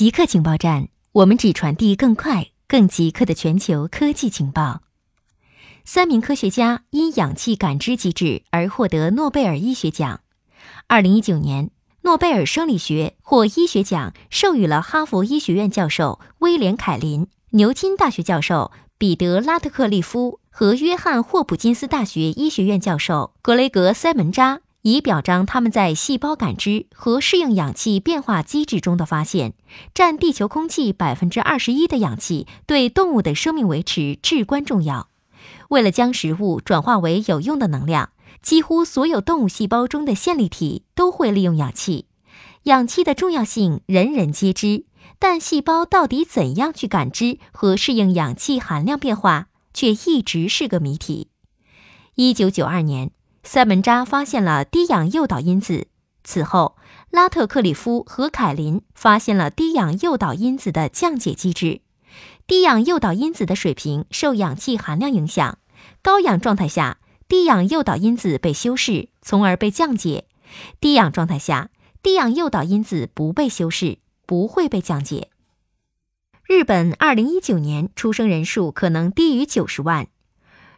极客情报站，我们只传递更快、更极客的全球科技情报。三名科学家因氧气感知机制而获得诺贝尔医学奖。二零一九年，诺贝尔生理学或医学奖授予了哈佛医学院教授威廉·凯林、牛津大学教授彼得·拉特克利夫和约翰霍普金斯大学医学院教授格雷格·塞门扎。以表彰他们在细胞感知和适应氧气变化机制中的发现。占地球空气百分之二十一的氧气对动物的生命维持至关重要。为了将食物转化为有用的能量，几乎所有动物细胞中的线粒体都会利用氧气。氧气的重要性人人皆知，但细胞到底怎样去感知和适应氧气含量变化，却一直是个谜题。一九九二年。塞门扎发现了低氧诱导因子。此后，拉特克里夫和凯林发现了低氧诱导因子的降解机制。低氧诱导因子的水平受氧气含量影响。高氧状态下，低氧诱导因子被修饰，从而被降解；低氧状态下，低氧诱导因子不被修饰，不会被降解。日本二零一九年出生人数可能低于九十万。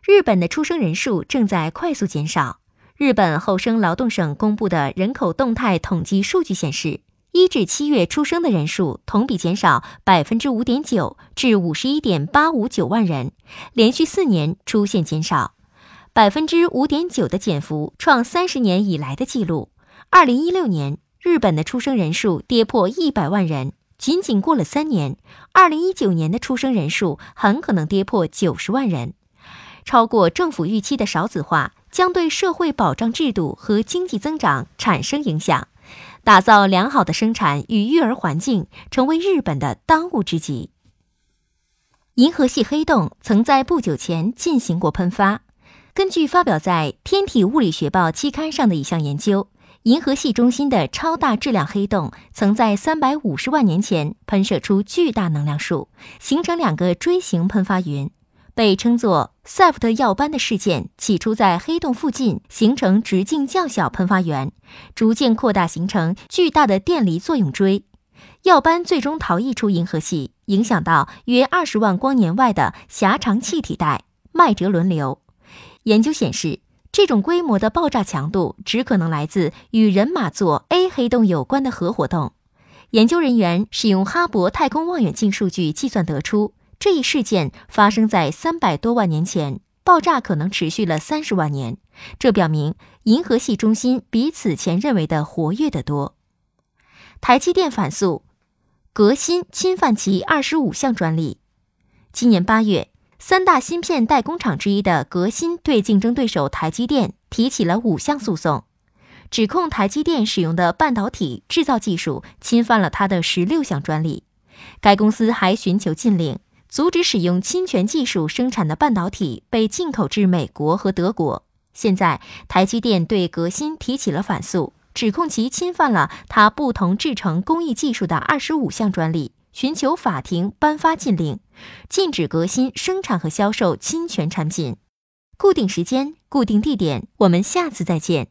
日本的出生人数正在快速减少。日本厚生劳动省公布的人口动态统计数据显示，一至七月出生的人数同比减少百分之五点九，至五十一点八五九万人，连续四年出现减少。百分之五点九的减幅创三十年以来的纪录。二零一六年，日本的出生人数跌破一百万人，仅仅过了三年，二零一九年的出生人数很可能跌破九十万人。超过政府预期的少子化将对社会保障制度和经济增长产生影响。打造良好的生产与育儿环境成为日本的当务之急。银河系黑洞曾在不久前进行过喷发。根据发表在《天体物理学报》期刊上的一项研究，银河系中心的超大质量黑洞曾在三百五十万年前喷射出巨大能量束，形成两个锥形喷发云。被称作塞弗特耀斑的事件，起初在黑洞附近形成直径较小喷发源，逐渐扩大形成巨大的电离作用锥。耀斑最终逃逸出银河系，影响到约二十万光年外的狭长气体带麦哲伦流。研究显示，这种规模的爆炸强度只可能来自与人马座 A 黑洞有关的核活动。研究人员使用哈勃太空望远镜数据计算得出。这一事件发生在三百多万年前，爆炸可能持续了三十万年。这表明银河系中心比此前认为的活跃得多。台积电反诉，革新侵犯其二十五项专利。今年八月，三大芯片代工厂之一的革新对竞争对手台积电提起了五项诉讼，指控台积电使用的半导体制造技术侵犯了他的十六项专利。该公司还寻求禁令。阻止使用侵权技术生产的半导体被进口至美国和德国。现在，台积电对革新提起了反诉，指控其侵犯了它不同制成工艺技术的二十五项专利，寻求法庭颁发禁令，禁止革新生产和销售侵权产品。固定时间，固定地点，我们下次再见。